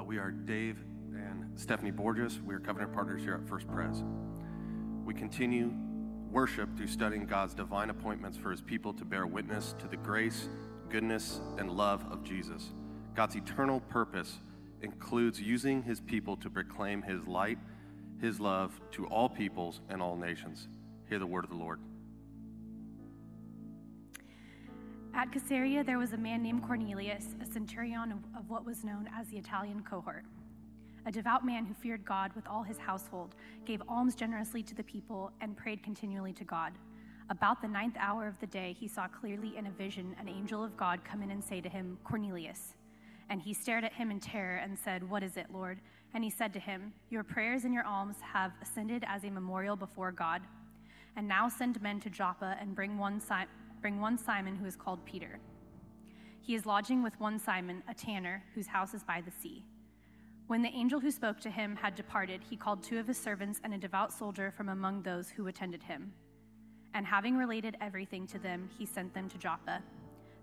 Uh, we are Dave and Stephanie Borges. We are covenant partners here at First Pres. We continue worship through studying God's divine appointments for his people to bear witness to the grace, goodness, and love of Jesus. God's eternal purpose includes using his people to proclaim his light, his love to all peoples and all nations. Hear the word of the Lord. At Caesarea, there was a man named Cornelius, a centurion of what was known as the Italian cohort. A devout man who feared God with all his household, gave alms generously to the people, and prayed continually to God. About the ninth hour of the day, he saw clearly in a vision an angel of God come in and say to him, Cornelius. And he stared at him in terror and said, What is it, Lord? And he said to him, Your prayers and your alms have ascended as a memorial before God. And now send men to Joppa and bring one, bring one Simon who is called Peter. He is lodging with one Simon, a tanner, whose house is by the sea. When the angel who spoke to him had departed, he called two of his servants and a devout soldier from among those who attended him. And having related everything to them, he sent them to Joppa.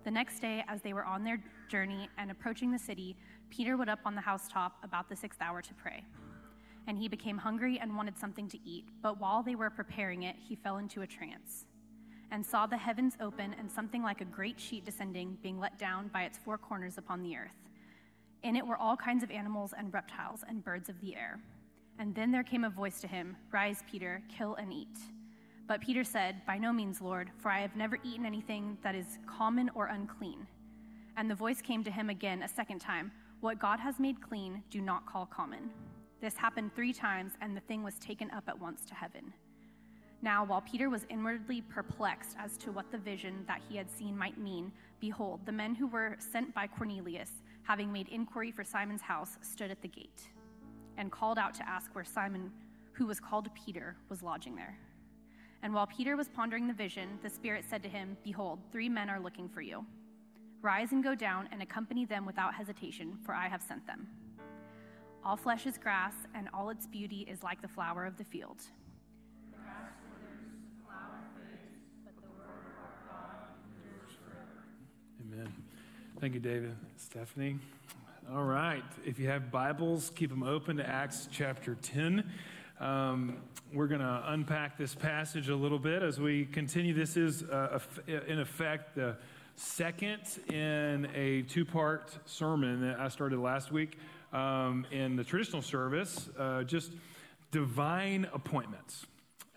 The next day, as they were on their journey and approaching the city, Peter went up on the housetop about the sixth hour to pray. And he became hungry and wanted something to eat, but while they were preparing it, he fell into a trance and saw the heavens open and something like a great sheet descending, being let down by its four corners upon the earth. In it were all kinds of animals and reptiles and birds of the air. And then there came a voice to him Rise, Peter, kill and eat. But Peter said, By no means, Lord, for I have never eaten anything that is common or unclean. And the voice came to him again a second time What God has made clean, do not call common. This happened three times, and the thing was taken up at once to heaven. Now, while Peter was inwardly perplexed as to what the vision that he had seen might mean, behold, the men who were sent by Cornelius, having made inquiry for Simon's house, stood at the gate and called out to ask where Simon, who was called Peter, was lodging there. And while Peter was pondering the vision, the Spirit said to him, Behold, three men are looking for you. Rise and go down and accompany them without hesitation, for I have sent them. All flesh is grass, and all its beauty is like the flower of the field. Amen. Thank you, David. Stephanie. All right. If you have Bibles, keep them open to Acts chapter 10. Um, we're going to unpack this passage a little bit as we continue. This is, uh, in effect, the second in a two part sermon that I started last week um, in the traditional service, uh, just divine appointments.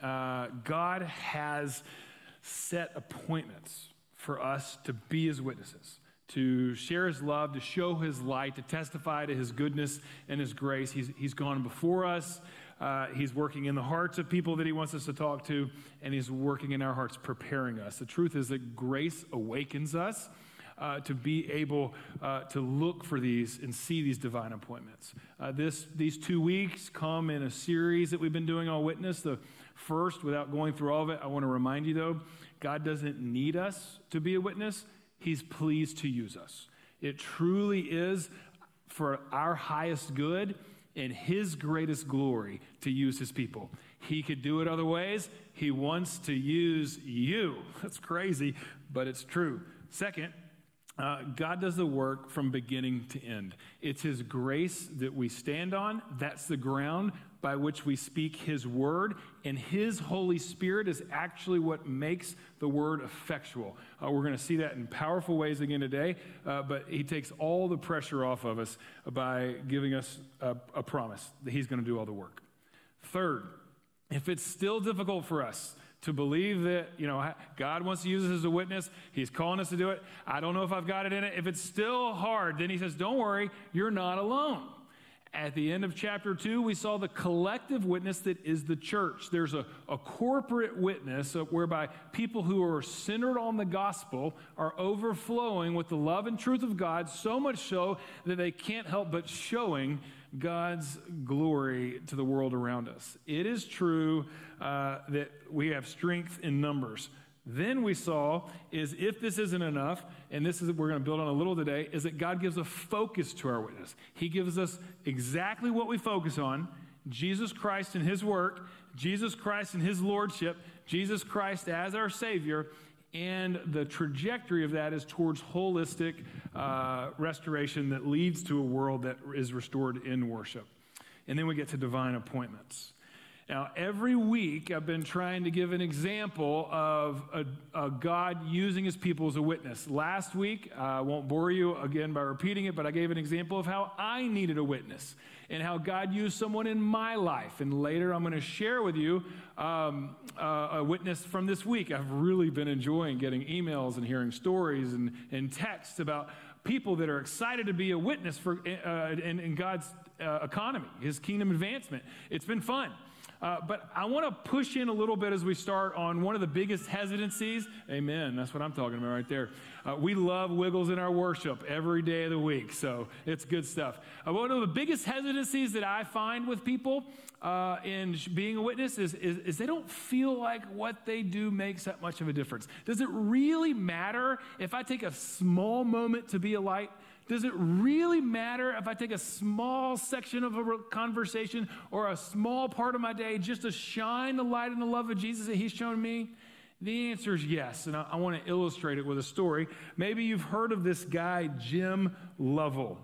Uh, God has set appointments for us to be his witnesses, to share his love, to show his light, to testify to his goodness and his grace. He's, he's gone before us. Uh, he's working in the hearts of people that he wants us to talk to, and he's working in our hearts, preparing us. The truth is that grace awakens us. Uh, to be able uh, to look for these and see these divine appointments. Uh, this, these two weeks come in a series that we've been doing on witness. The first, without going through all of it, I want to remind you though, God doesn't need us to be a witness, He's pleased to use us. It truly is for our highest good and His greatest glory to use His people. He could do it other ways. He wants to use you. That's crazy, but it's true. Second, uh, God does the work from beginning to end. It's His grace that we stand on. That's the ground by which we speak His word, and His Holy Spirit is actually what makes the word effectual. Uh, we're going to see that in powerful ways again today, uh, but He takes all the pressure off of us by giving us a, a promise that He's going to do all the work. Third, if it's still difficult for us, to believe that, you know, God wants to use us as a witness. He's calling us to do it. I don't know if I've got it in it. If it's still hard, then he says, don't worry, you're not alone. At the end of chapter 2, we saw the collective witness that is the church. There's a, a corporate witness whereby people who are centered on the gospel are overflowing with the love and truth of God, so much so that they can't help but showing God's glory to the world around us. It is true uh, that we have strength in numbers. Then we saw is if this isn't enough, and this is we're going to build on a little today, is that God gives a focus to our witness. He gives us exactly what we focus on: Jesus Christ and His work, Jesus Christ and His lordship, Jesus Christ as our Savior. And the trajectory of that is towards holistic uh, restoration that leads to a world that is restored in worship. And then we get to divine appointments. Now, every week I've been trying to give an example of a, a God using his people as a witness. Last week, I won't bore you again by repeating it, but I gave an example of how I needed a witness and how God used someone in my life. And later I'm going to share with you um, uh, a witness from this week. I've really been enjoying getting emails and hearing stories and, and texts about people that are excited to be a witness for uh, in, in God's uh, economy, his kingdom advancement. It's been fun. Uh, but I want to push in a little bit as we start on one of the biggest hesitancies. Amen. That's what I'm talking about right there. Uh, we love wiggles in our worship every day of the week, so it's good stuff. Uh, one of the biggest hesitancies that I find with people uh, in being a witness is, is, is they don't feel like what they do makes that much of a difference. Does it really matter if I take a small moment to be a light? Does it really matter if I take a small section of a conversation or a small part of my day just to shine the light and the love of Jesus that He's shown me? The answer is yes, and I, I want to illustrate it with a story. Maybe you've heard of this guy, Jim Lovell.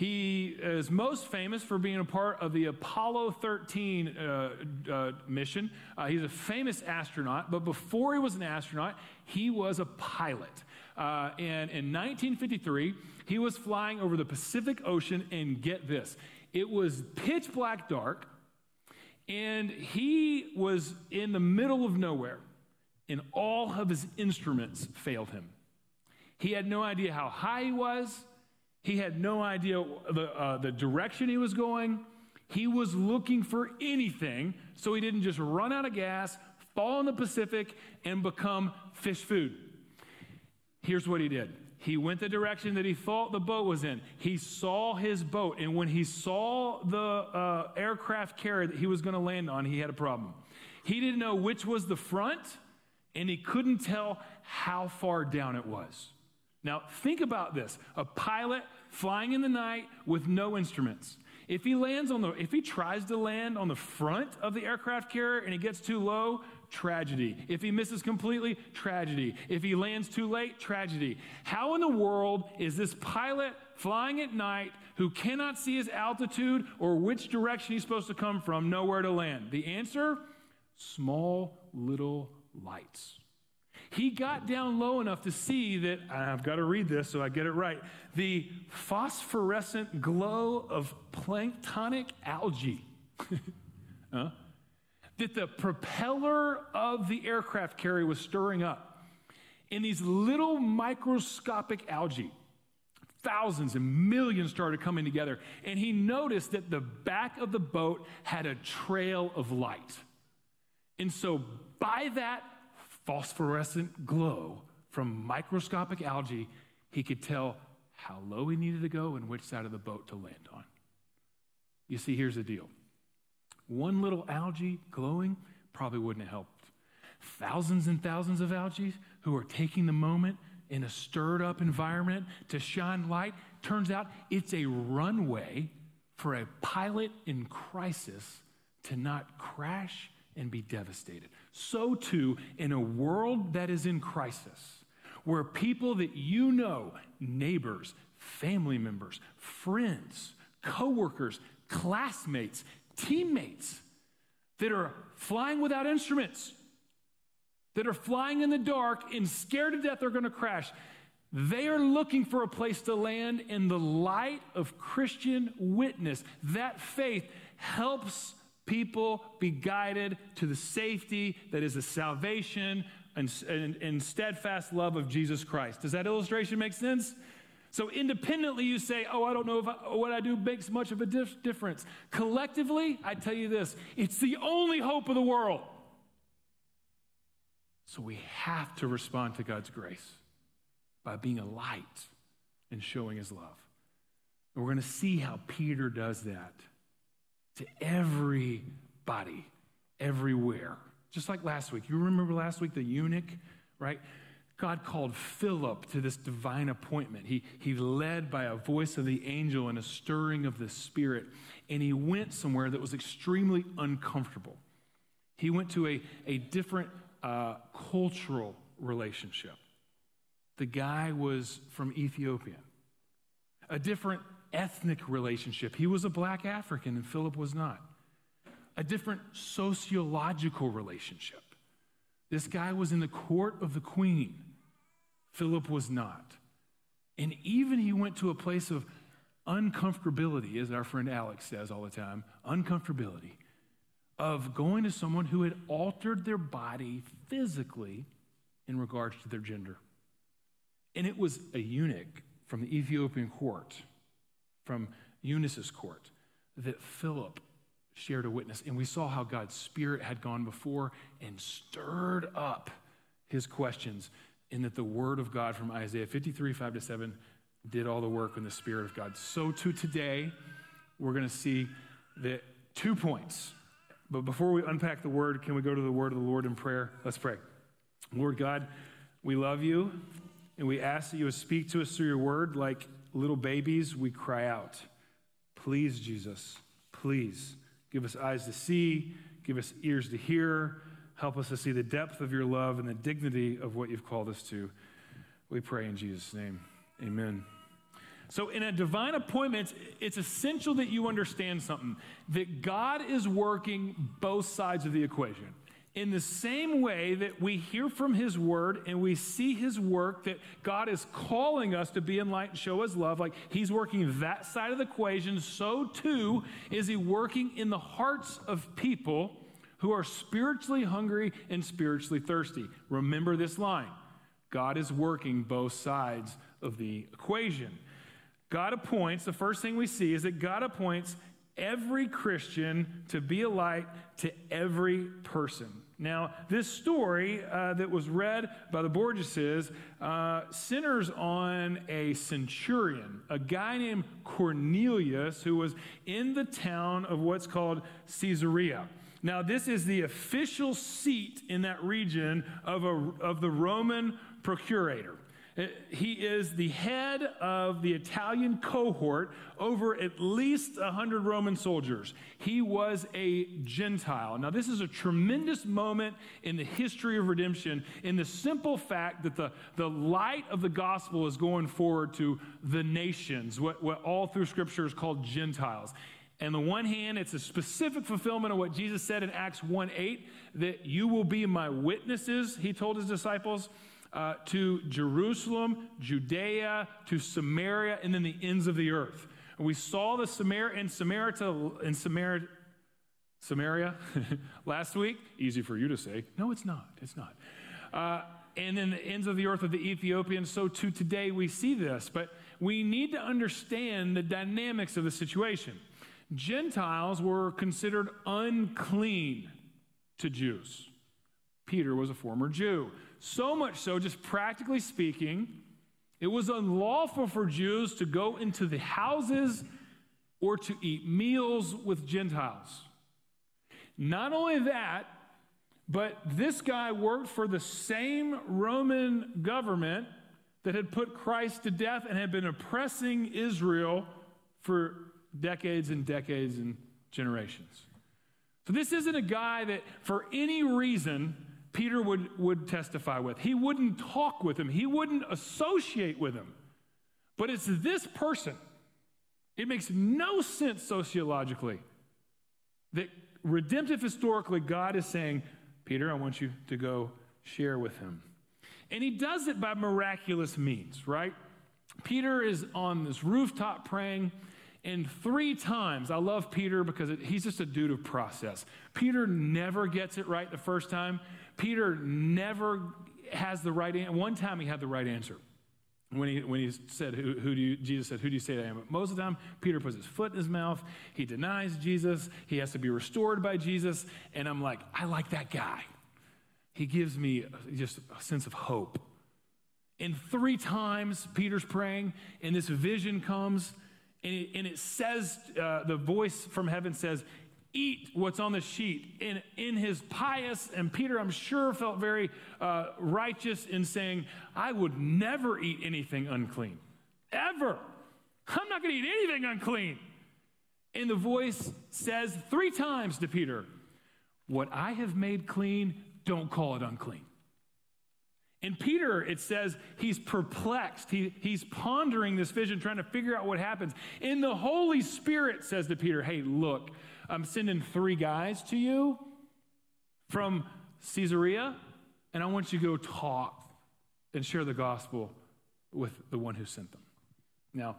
He is most famous for being a part of the Apollo 13 uh, uh, mission. Uh, he's a famous astronaut, but before he was an astronaut, he was a pilot. Uh, and in 1953, he was flying over the Pacific Ocean, and get this it was pitch black dark, and he was in the middle of nowhere, and all of his instruments failed him. He had no idea how high he was, he had no idea the, uh, the direction he was going. He was looking for anything so he didn't just run out of gas, fall in the Pacific, and become fish food. Here's what he did he went the direction that he thought the boat was in. He saw his boat, and when he saw the uh, aircraft carrier that he was going to land on, he had a problem. He didn't know which was the front, and he couldn't tell how far down it was. Now, think about this a pilot flying in the night with no instruments. If he lands on the, if he tries to land on the front of the aircraft carrier and he gets too low, tragedy. If he misses completely, tragedy. If he lands too late, tragedy. How in the world is this pilot flying at night who cannot see his altitude or which direction he's supposed to come from nowhere to land? The answer small little lights. He got down low enough to see that, I've got to read this so I get it right, the phosphorescent glow of planktonic algae. huh? that the propeller of the aircraft carrier was stirring up. And these little microscopic algae, thousands and millions started coming together. And he noticed that the back of the boat had a trail of light. And so, by that phosphorescent glow from microscopic algae, he could tell how low he needed to go and which side of the boat to land on. You see, here's the deal one little algae glowing probably wouldn't have helped. Thousands and thousands of algae who are taking the moment in a stirred up environment to shine light. Turns out it's a runway for a pilot in crisis to not crash and be devastated. So, too, in a world that is in crisis, where people that you know, neighbors, family members, friends, coworkers, classmates, teammates that are flying without instruments, that are flying in the dark and scared to death they're going to crash. They are looking for a place to land in the light of Christian witness. That faith helps people be guided to the safety that is the salvation and, and, and steadfast love of Jesus Christ. Does that illustration make sense? So independently, you say, Oh, I don't know if I, what I do makes much of a dif- difference. Collectively, I tell you this it's the only hope of the world. So we have to respond to God's grace by being a light and showing his love. And we're going to see how Peter does that to everybody, everywhere. Just like last week. You remember last week, the eunuch, right? God called Philip to this divine appointment. He, he led by a voice of the angel and a stirring of the Spirit, and he went somewhere that was extremely uncomfortable. He went to a, a different uh, cultural relationship. The guy was from Ethiopia, a different ethnic relationship. He was a black African and Philip was not. A different sociological relationship. This guy was in the court of the queen. Philip was not. And even he went to a place of uncomfortability, as our friend Alex says all the time uncomfortability, of going to someone who had altered their body physically in regards to their gender. And it was a eunuch from the Ethiopian court, from Eunice's court, that Philip shared a witness. And we saw how God's Spirit had gone before and stirred up his questions, and that the word of God from Isaiah 53, 5 to 7 did all the work in the Spirit of God. So, to today, we're going to see that two points. But before we unpack the word, can we go to the word of the Lord in prayer? Let's pray. Lord God, we love you, and we ask that you would speak to us through your word like little babies. We cry out, Please, Jesus, please give us eyes to see, give us ears to hear. Help us to see the depth of your love and the dignity of what you've called us to. We pray in Jesus' name. Amen. So, in a divine appointment, it's essential that you understand something that God is working both sides of the equation. In the same way that we hear from His Word and we see His work, that God is calling us to be in light and show His love, like He's working that side of the equation, so too is He working in the hearts of people who are spiritually hungry and spiritually thirsty. Remember this line God is working both sides of the equation. God appoints, the first thing we see is that God appoints every Christian to be a light to every person. Now, this story uh, that was read by the Borgeses uh, centers on a centurion, a guy named Cornelius, who was in the town of what's called Caesarea. Now, this is the official seat in that region of, a, of the Roman procurator. Uh, he is the head of the Italian cohort over at least 100 Roman soldiers. He was a Gentile. Now, this is a tremendous moment in the history of redemption in the simple fact that the, the light of the gospel is going forward to the nations, what, what all through Scripture is called Gentiles. And the one hand, it's a specific fulfillment of what Jesus said in Acts 1 8, that you will be my witnesses, he told his disciples uh, to Jerusalem, Judea, to Samaria, and then the ends of the earth. And we saw the Samaria in Samaria in Samaria, Samaria last week. Easy for you to say. No, it's not. It's not. Uh, and then the ends of the earth of the Ethiopians. So too today we see this, but we need to understand the dynamics of the situation. Gentiles were considered unclean to Jews. Peter was a former Jew. So much so, just practically speaking, it was unlawful for Jews to go into the houses or to eat meals with Gentiles. Not only that, but this guy worked for the same Roman government that had put Christ to death and had been oppressing Israel for decades and decades and generations. So, this isn't a guy that, for any reason, Peter would, would testify with. He wouldn't talk with him, he wouldn't associate with him. But it's this person. It makes no sense sociologically that redemptive historically, God is saying, Peter, I want you to go share with him. And he does it by miraculous means, right? Peter is on this rooftop praying. And three times, I love Peter because it, he's just a dude of process. Peter never gets it right the first time. Peter never has the right answer. One time he had the right answer. When he, when he said, who, who, do you, Jesus said, Who do you say I am? But most of the time, Peter puts his foot in his mouth. He denies Jesus. He has to be restored by Jesus. And I'm like, I like that guy. He gives me just a sense of hope. And three times, Peter's praying, and this vision comes, and it, and it says, uh, the voice from heaven says, eat what's on the sheet. And in his pious, and Peter, I'm sure, felt very uh, righteous in saying, I would never eat anything unclean. Ever. I'm not going to eat anything unclean. And the voice says three times to Peter, What I have made clean, don't call it unclean. And Peter, it says, he's perplexed. He, he's pondering this vision, trying to figure out what happens. And the Holy Spirit says to Peter, Hey, look, I'm sending three guys to you from Caesarea, and I want you to go talk and share the gospel with the one who sent them. Now,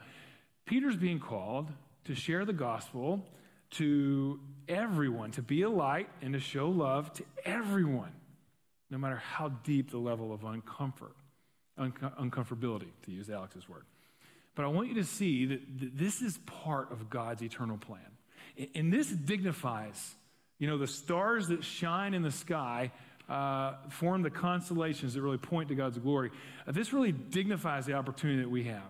Peter's being called to share the gospel to everyone, to be a light and to show love to everyone no matter how deep the level of uncomfort, uncomfortability, to use Alex's word. But I want you to see that this is part of God's eternal plan. And this dignifies, you know, the stars that shine in the sky uh, form the constellations that really point to God's glory. Uh, this really dignifies the opportunity that we have.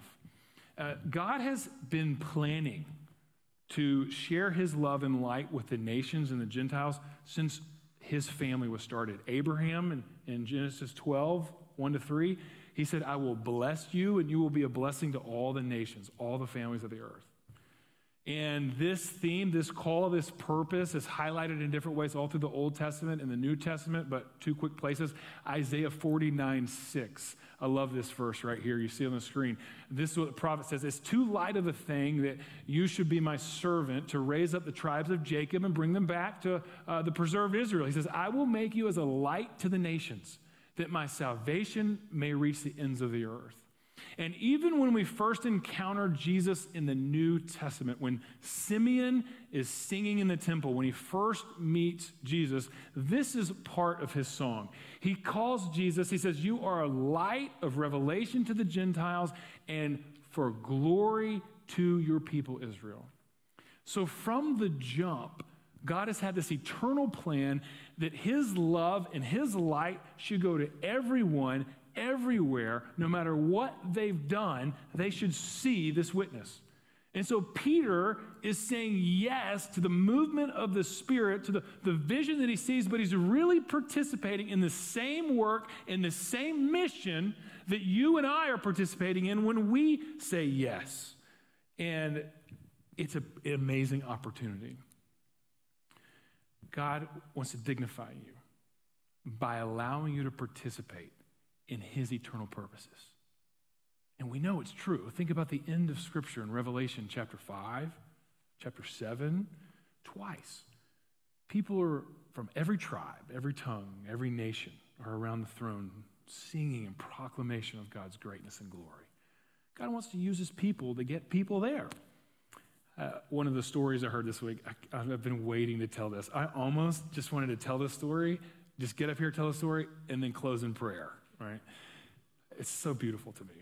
Uh, God has been planning to share his love and light with the nations and the Gentiles since his family was started. Abraham in, in Genesis 12, 1 to 3, he said, I will bless you and you will be a blessing to all the nations, all the families of the earth. And this theme, this call, this purpose is highlighted in different ways all through the Old Testament and the New Testament, but two quick places. Isaiah 49 6. I love this verse right here. You see on the screen. This is what the prophet says It's too light of a thing that you should be my servant to raise up the tribes of Jacob and bring them back to uh, the preserved Israel. He says, I will make you as a light to the nations, that my salvation may reach the ends of the earth. And even when we first encounter Jesus in the New Testament, when Simeon is singing in the temple, when he first meets Jesus, this is part of his song. He calls Jesus, he says, You are a light of revelation to the Gentiles and for glory to your people, Israel. So from the jump, God has had this eternal plan that his love and his light should go to everyone everywhere, no matter what they've done, they should see this witness. And so Peter is saying yes to the movement of the Spirit, to the, the vision that he sees, but he's really participating in the same work, in the same mission that you and I are participating in when we say yes. And it's a, an amazing opportunity. God wants to dignify you by allowing you to participate in his eternal purposes. And we know it's true. Think about the end of Scripture in Revelation chapter 5, chapter 7, twice. People are from every tribe, every tongue, every nation are around the throne singing in proclamation of God's greatness and glory. God wants to use his people to get people there. Uh, one of the stories I heard this week, I, have been waiting to tell this. I almost just wanted to tell this story, just get up here, tell the story, and then close in prayer right? It's so beautiful to me.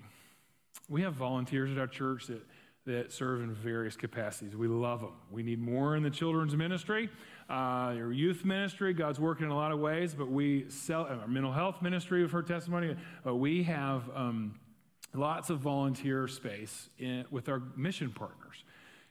We have volunteers at our church that, that serve in various capacities. We love them. We need more in the children's ministry, uh, your youth ministry. God's working in a lot of ways, but we sell our mental health ministry. We've heard testimony. Uh, we have um, lots of volunteer space in, with our mission partners.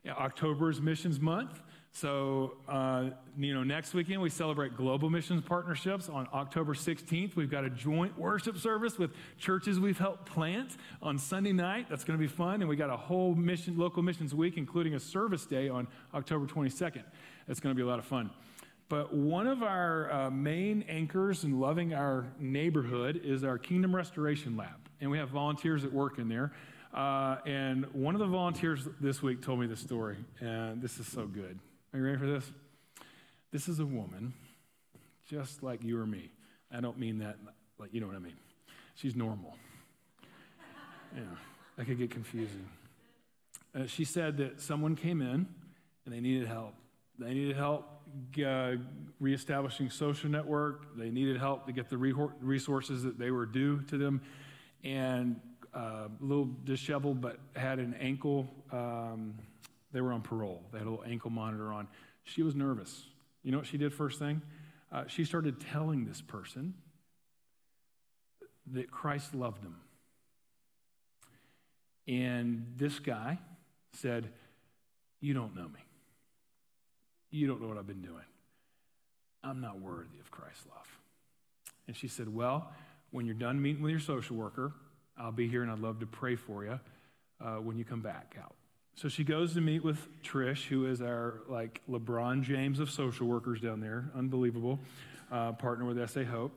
October is Missions Month. So, uh, you know, next weekend we celebrate Global Missions Partnerships. On October 16th, we've got a joint worship service with churches we've helped plant on Sunday night. That's going to be fun. And we got a whole mission, local missions week, including a service day on October 22nd. It's going to be a lot of fun. But one of our uh, main anchors in loving our neighborhood is our Kingdom Restoration Lab. And we have volunteers that work in there. Uh, and one of the volunteers this week told me this story, and this is so good. Are you ready for this? This is a woman just like you or me. I don't mean that like you know what I mean. She's normal. Yeah, that could get confusing. Uh, she said that someone came in and they needed help. They needed help uh, reestablishing social network. They needed help to get the resources that they were due to them. And uh, a little disheveled, but had an ankle um, they were on parole. They had a little ankle monitor on. She was nervous. You know what she did first thing? Uh, she started telling this person that Christ loved him. And this guy said, You don't know me. You don't know what I've been doing. I'm not worthy of Christ's love. And she said, Well, when you're done meeting with your social worker, I'll be here and I'd love to pray for you uh, when you come back out. So she goes to meet with Trish, who is our like LeBron James of social workers down there, unbelievable, uh, partner with SA Hope.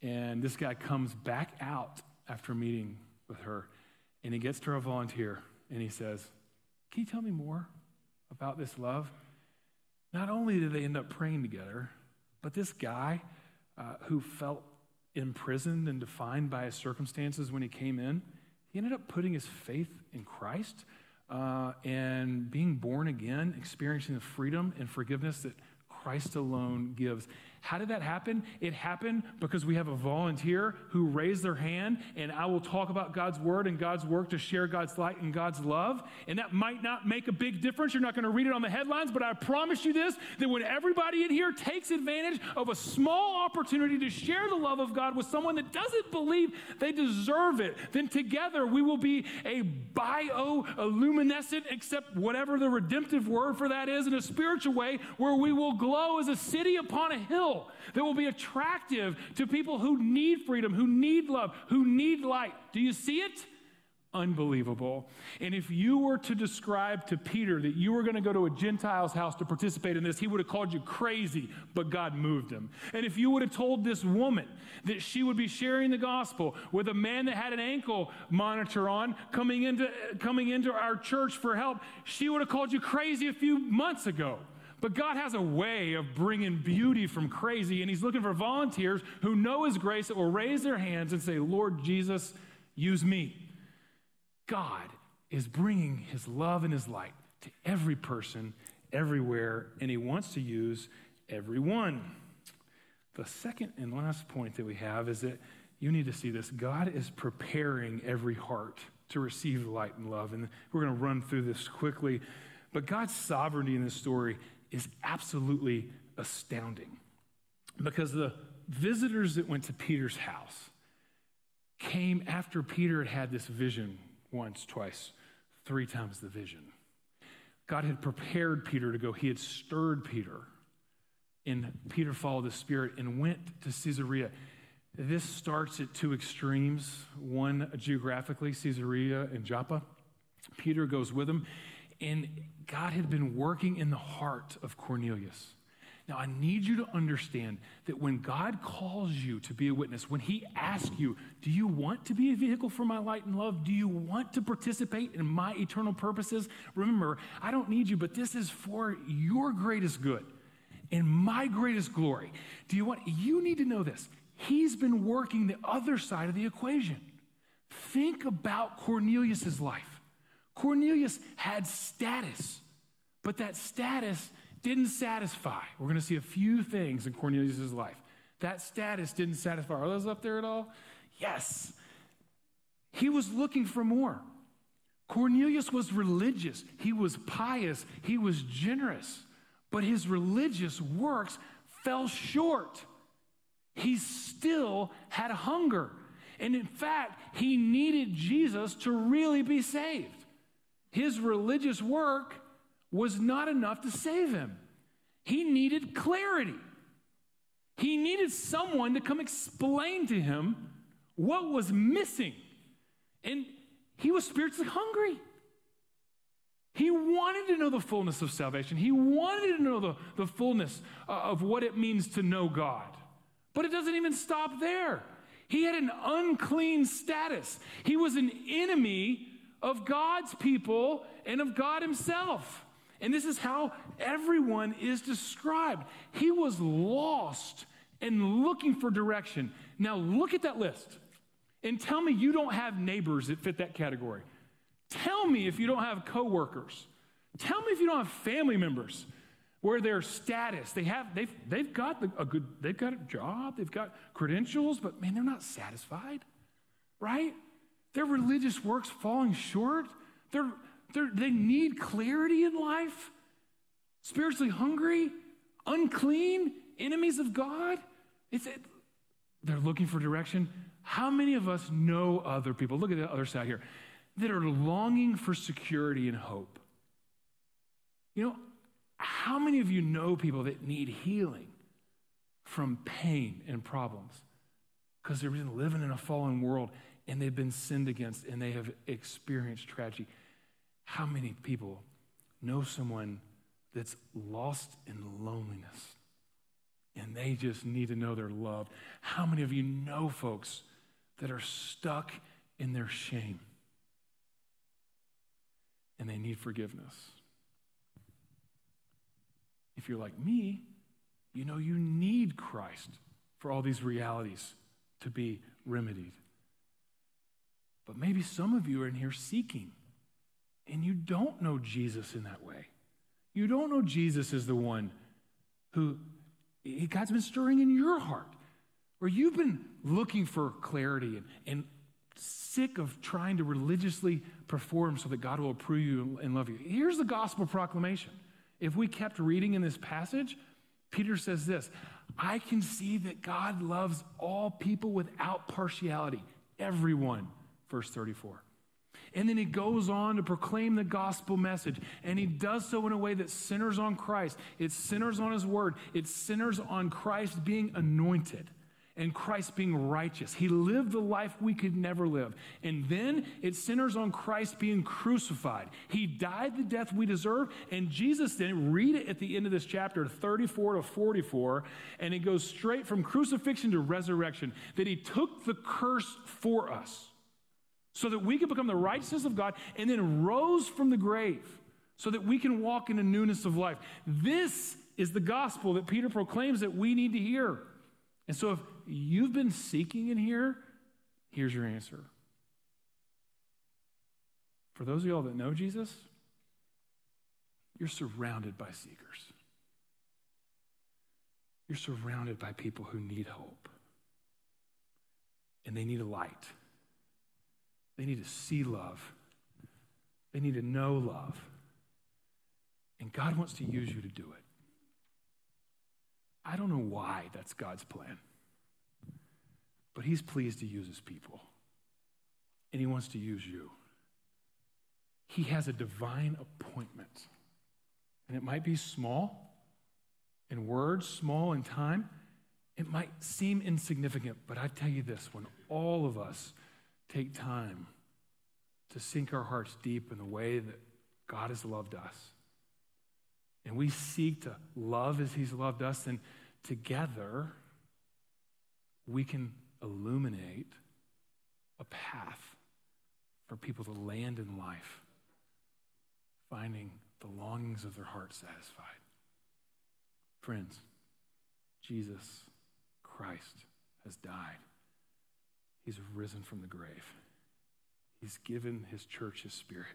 And this guy comes back out after meeting with her, and he gets to our volunteer, and he says, Can you tell me more about this love? Not only did they end up praying together, but this guy uh, who felt imprisoned and defined by his circumstances when he came in, he ended up putting his faith in Christ uh, and being born again, experiencing the freedom and forgiveness that Christ alone gives. How did that happen? It happened because we have a volunteer who raised their hand, and I will talk about God's word and God's work to share God's light and God's love. And that might not make a big difference. You're not going to read it on the headlines, but I promise you this that when everybody in here takes advantage of a small opportunity to share the love of God with someone that doesn't believe they deserve it, then together we will be a bioluminescent, except whatever the redemptive word for that is, in a spiritual way, where we will glow as a city upon a hill that will be attractive to people who need freedom, who need love, who need light. Do you see it? Unbelievable. And if you were to describe to Peter that you were going to go to a Gentile's house to participate in this, he would have called you crazy, but God moved him. And if you would have told this woman that she would be sharing the gospel with a man that had an ankle monitor on coming into, coming into our church for help, she would have called you crazy a few months ago. But God has a way of bringing beauty from crazy, and He's looking for volunteers who know His grace that will raise their hands and say, Lord Jesus, use me. God is bringing His love and His light to every person, everywhere, and He wants to use everyone. The second and last point that we have is that you need to see this God is preparing every heart to receive light and love. And we're going to run through this quickly. But God's sovereignty in this story is absolutely astounding because the visitors that went to Peter's house came after Peter had had this vision once, twice, three times the vision. God had prepared Peter to go, he had stirred Peter. And Peter followed the Spirit and went to Caesarea. This starts at two extremes one geographically, Caesarea and Joppa. Peter goes with him. And God had been working in the heart of Cornelius. Now, I need you to understand that when God calls you to be a witness, when He asks you, Do you want to be a vehicle for my light and love? Do you want to participate in my eternal purposes? Remember, I don't need you, but this is for your greatest good and my greatest glory. Do you want, you need to know this. He's been working the other side of the equation. Think about Cornelius's life. Cornelius had status, but that status didn't satisfy. We're going to see a few things in Cornelius' life. That status didn't satisfy. Are those up there at all? Yes. He was looking for more. Cornelius was religious, he was pious, he was generous, but his religious works fell short. He still had hunger. And in fact, he needed Jesus to really be saved. His religious work was not enough to save him. He needed clarity. He needed someone to come explain to him what was missing. And he was spiritually hungry. He wanted to know the fullness of salvation. He wanted to know the, the fullness uh, of what it means to know God. But it doesn't even stop there. He had an unclean status. He was an enemy of God's people and of God Himself. And this is how everyone is described. He was lost and looking for direction. Now, look at that list and tell me you don't have neighbors that fit that category. Tell me if you don't have coworkers. Tell me if you don't have family members where their status they have they've, they've got a good they've got a job they've got credentials but man they're not satisfied right their religious works falling short. They're, they're, they need clarity in life, spiritually hungry, unclean, enemies of God. It's, it, they're looking for direction. How many of us know other people? Look at the other side here that are longing for security and hope. You know, how many of you know people that need healing from pain and problems? Because they're living in a fallen world and they've been sinned against and they have experienced tragedy. How many people know someone that's lost in loneliness and they just need to know they're loved. How many of you know folks that are stuck in their shame and they need forgiveness? If you're like me, you know you need Christ for all these realities to be remedied. But maybe some of you are in here seeking and you don't know Jesus in that way. You don't know Jesus is the one who God's been stirring in your heart, where you've been looking for clarity and, and sick of trying to religiously perform so that God will approve you and love you. Here's the gospel proclamation. If we kept reading in this passage, Peter says this I can see that God loves all people without partiality, everyone. Verse 34. And then he goes on to proclaim the gospel message. And he does so in a way that centers on Christ. It centers on his word. It centers on Christ being anointed and Christ being righteous. He lived the life we could never live. And then it centers on Christ being crucified. He died the death we deserve. And Jesus then, read it at the end of this chapter, 34 to 44, and it goes straight from crucifixion to resurrection, that he took the curse for us so that we can become the righteousness of God and then rose from the grave so that we can walk in a newness of life. This is the gospel that Peter proclaims that we need to hear. And so if you've been seeking in here, here's your answer. For those of y'all that know Jesus, you're surrounded by seekers. You're surrounded by people who need hope. And they need a light. They need to see love. They need to know love. And God wants to use you to do it. I don't know why that's God's plan, but He's pleased to use His people. And He wants to use you. He has a divine appointment. And it might be small in words, small in time. It might seem insignificant, but I tell you this when all of us take time to sink our hearts deep in the way that God has loved us. And we seek to love as He's loved us, and together we can illuminate a path for people to land in life, finding the longings of their heart satisfied. Friends, Jesus Christ has died. He's risen from the grave. He's given his church his spirit.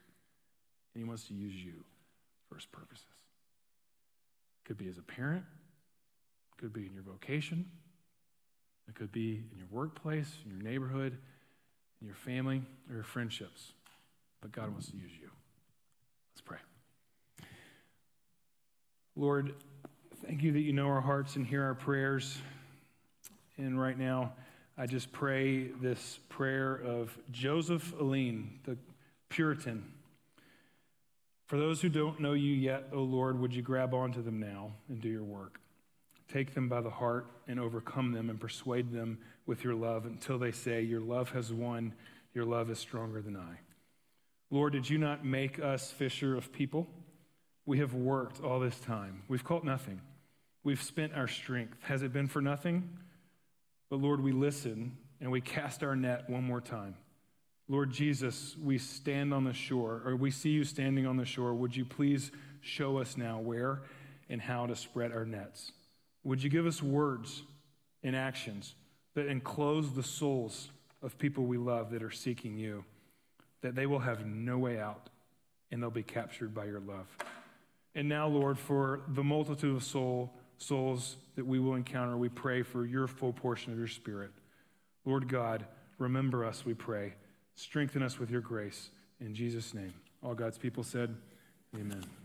And he wants to use you for his purposes. Could be as a parent, could be in your vocation, it could be in your workplace, in your neighborhood, in your family, or your friendships. But God wants to use you. Let's pray. Lord, thank you that you know our hearts and hear our prayers. And right now, I just pray this prayer of Joseph Alleine, the Puritan. For those who don't know you yet, O Lord, would you grab onto them now and do your work? Take them by the heart and overcome them and persuade them with your love until they say, Your love has won, your love is stronger than I. Lord, did you not make us fisher of people? We have worked all this time. We've caught nothing. We've spent our strength. Has it been for nothing? But Lord, we listen and we cast our net one more time. Lord Jesus, we stand on the shore, or we see you standing on the shore. Would you please show us now where and how to spread our nets? Would you give us words and actions that enclose the souls of people we love that are seeking you, that they will have no way out and they'll be captured by your love? And now, Lord, for the multitude of soul souls that we will encounter, we pray for your full portion of your spirit. Lord God, remember us, we pray. Strengthen us with your grace. In Jesus' name. All God's people said, Amen.